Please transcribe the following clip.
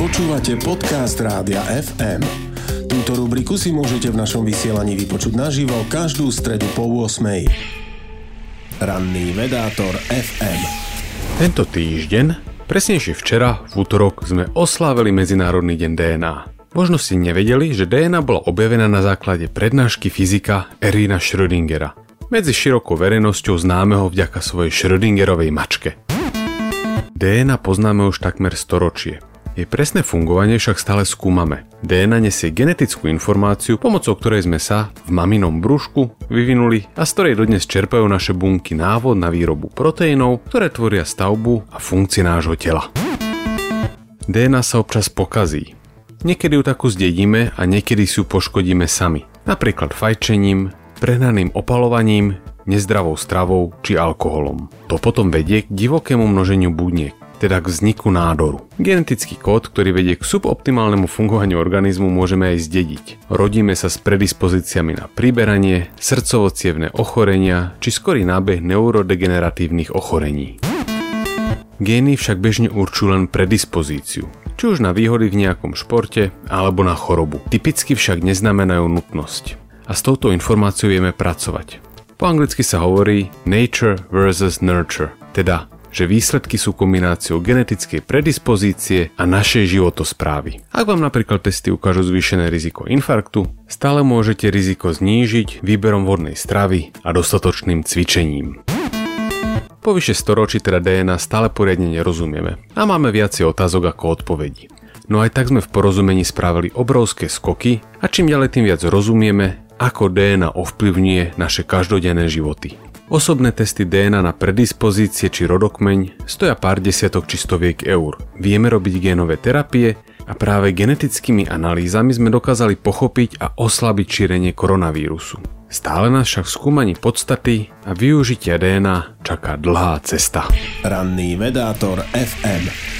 Počúvate podcast Rádia FM. Túto rubriku si môžete v našom vysielaní vypočuť naživo každú stredu po 8. Ranný vedátor FM. Tento týždeň, presnejšie včera, v útorok, sme oslávili Medzinárodný deň DNA. Možno ste nevedeli, že DNA bola objavená na základe prednášky fyzika Erina Schrödingera, medzi širokou verejnosťou známeho vďaka svojej Schrödingerovej mačke. DNA poznáme už takmer storočie. Jej presné fungovanie však stále skúmame. DNA nesie genetickú informáciu, pomocou ktorej sme sa v maminom brúšku vyvinuli a z ktorej dodnes čerpajú naše bunky návod na výrobu proteínov, ktoré tvoria stavbu a funkcie nášho tela. DNA sa občas pokazí. Niekedy ju takú zdedíme a niekedy si ju poškodíme sami. Napríklad fajčením, prehnaným opalovaním, nezdravou stravou či alkoholom. To potom vedie k divokému množeniu buniek, teda k vzniku nádoru. Genetický kód, ktorý vedie k suboptimálnemu fungovaniu organizmu, môžeme aj zdediť. Rodíme sa s predispozíciami na priberanie, srdcovo ochorenia či skorý nábeh neurodegeneratívnych ochorení. Gény však bežne určujú len predispozíciu, či už na výhody v nejakom športe alebo na chorobu. Typicky však neznamenajú nutnosť a s touto informáciou vieme pracovať. Po anglicky sa hovorí nature versus nurture, teda že výsledky sú kombináciou genetickej predispozície a našej životosprávy. Ak vám napríklad testy ukážu zvýšené riziko infarktu, stále môžete riziko znížiť výberom vodnej stravy a dostatočným cvičením. Po vyše storočí teda DNA stále poriadne nerozumieme a máme viacej otázok ako odpovedí. No aj tak sme v porozumení spravili obrovské skoky a čím ďalej tým viac rozumieme, ako DNA ovplyvňuje naše každodenné životy. Osobné testy DNA na predispozície či rodokmeň stoja pár desiatok či stoviek eur. Vieme robiť génové terapie a práve genetickými analýzami sme dokázali pochopiť a oslabiť šírenie koronavírusu. Stále nás však v skúmaní podstaty a využitia DNA čaká dlhá cesta. Ranný vedátor FM